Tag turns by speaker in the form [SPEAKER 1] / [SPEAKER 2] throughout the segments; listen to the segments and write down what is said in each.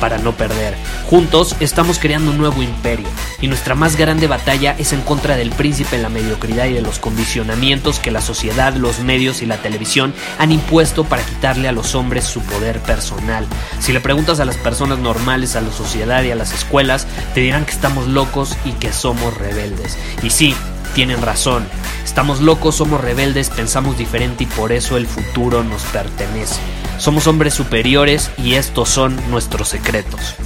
[SPEAKER 1] para no perder. Juntos estamos creando un nuevo imperio y nuestra más grande batalla es en contra del príncipe, la mediocridad y de los condicionamientos que la sociedad, los medios y la televisión han impuesto para quitarle a los hombres su poder personal. Si le preguntas a las personas normales, a la sociedad y a las escuelas, te dirán que estamos locos y que somos rebeldes. Y sí, tienen razón. Estamos locos, somos rebeldes, pensamos diferente y por eso el futuro nos pertenece. Somos hombres superiores y estos son nuestros secretos.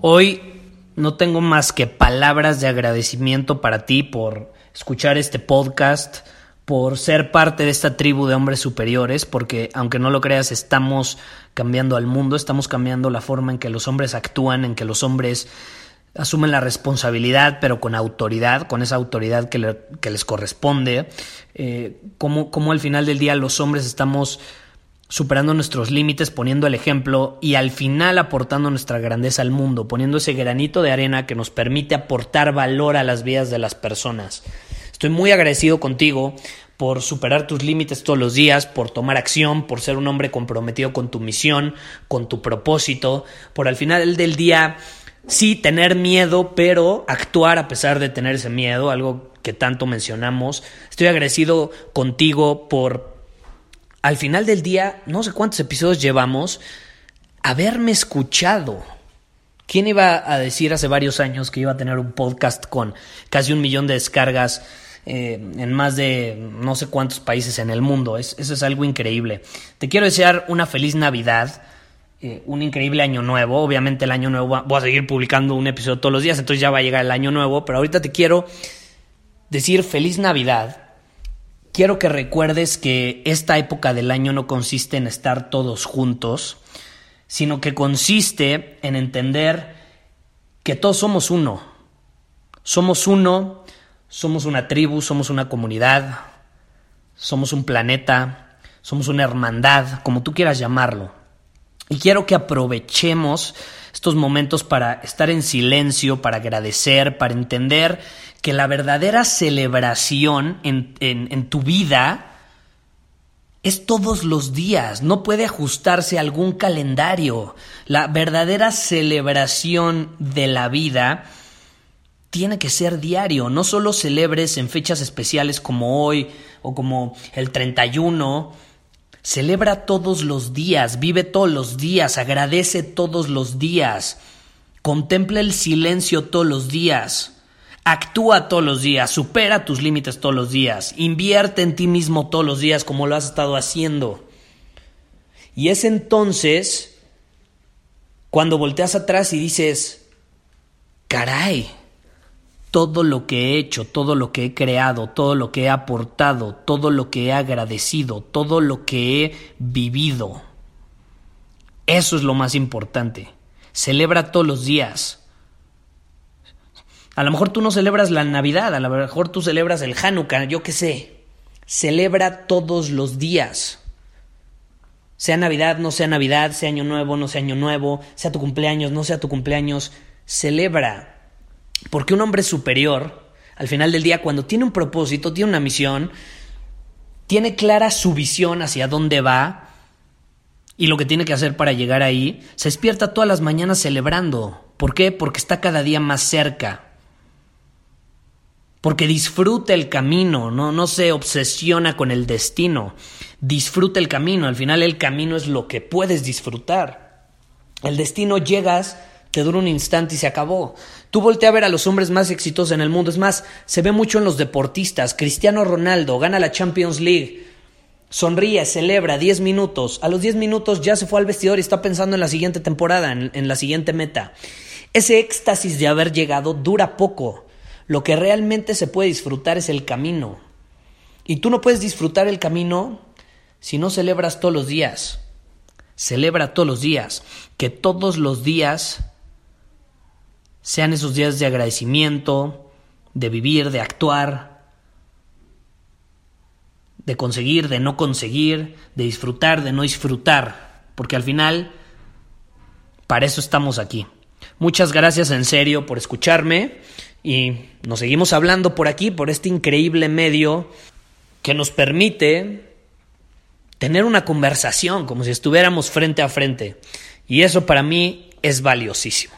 [SPEAKER 1] Hoy no tengo más que palabras de agradecimiento para ti por escuchar este podcast, por ser parte de esta tribu de hombres superiores, porque aunque no lo creas, estamos cambiando al mundo, estamos cambiando la forma en que los hombres actúan, en que los hombres asumen la responsabilidad, pero con autoridad, con esa autoridad que, les corresponde, eh, como al final del día los hombres estamos superando nuestros límites, poniendo el ejemplo y al final aportando nuestra grandeza al mundo, poniendo ese granito de arena que nos permite aportar valor a las vidas de las personas. Estoy muy agradecido contigo por superar tus límites todos los días, por tomar acción, por ser un hombre comprometido con tu misión, con tu propósito, por al final del día sí tener miedo, pero actuar a pesar de tener ese miedo, algo que tanto mencionamos. Estoy agradecido contigo por al final del día, no sé cuántos episodios llevamos, haberme escuchado. ¿Quién iba a decir hace varios años que iba a tener un podcast con casi un millón de descargas eh, en más de no sé cuántos países en el mundo? Es, eso es algo increíble. Te quiero desear una feliz Navidad. Eh, un increíble año nuevo. Obviamente el año nuevo voy a seguir publicando un episodio todos los días, entonces ya va a llegar el año nuevo, pero ahorita te quiero decir feliz Navidad quiero que recuerdes que esta época del año no consiste en estar todos juntos, sino que consiste en entender que todos somos uno. Somos uno, somos una tribu, somos una comunidad, somos un planeta, somos una hermandad, como tú quieras llamarlo. Y quiero que aprovechemos estos momentos para estar en silencio, para agradecer, para entender que la verdadera celebración en, tu vida es todos los días, no puede ajustarse a algún calendario. La verdadera celebración de la vida tiene que ser diario, no solo celebres en fechas especiales como hoy o como el 31, celebra todos los días, vive todos los días, agradece todos los días, contempla el silencio todos los días. Actúa todos los días, supera tus límites todos los días, invierte en ti mismo todos los días como lo has estado haciendo. Y es entonces cuando volteas atrás y dices, caray, todo lo que he hecho, todo lo que he creado, todo lo que he aportado, todo lo que he agradecido, todo lo que he vivido. Eso es lo más importante. Celebra todos los días. A lo mejor tú no celebras la Navidad, a lo mejor tú celebras el Hanukkah, yo qué sé. Celebra todos los días. Sea Navidad, no sea Navidad, sea Año Nuevo, no sea Año Nuevo, sea tu cumpleaños, no sea tu cumpleaños. Celebra. Porque un hombre superior, al final del día, cuando tiene un propósito, tiene una misión, tiene clara su visión hacia dónde va y lo que tiene que hacer para llegar ahí, se despierta todas las mañanas celebrando. ¿Por qué? Porque está cada día más cerca porque disfruta el camino, no, no se obsesiona con el destino, disfruta el camino, al final el camino es lo que puedes disfrutar. El destino llegas, te dura un instante y se acabó. Tú voltea a ver a los hombres más exitosos en el mundo, es más, se ve mucho en los deportistas, Cristiano Ronaldo gana la Champions League, sonríe, celebra 10 minutos, a los 10 minutos ya se fue al vestidor y está pensando en la siguiente temporada, en la siguiente meta. Ese éxtasis de haber llegado dura poco lo que realmente se puede disfrutar es el camino. Y tú no puedes disfrutar el camino si no celebras todos los días. Celebra todos los días. Que todos los días sean esos días de agradecimiento, de vivir, de actuar, de conseguir, de no conseguir, de disfrutar, de no disfrutar, porque al final, para eso estamos aquí. Muchas gracias en serio por escucharme y nos seguimos hablando por aquí, por este increíble medio que nos permite tener una conversación como si estuviéramos frente a frente. Y eso para mí es valiosísimo.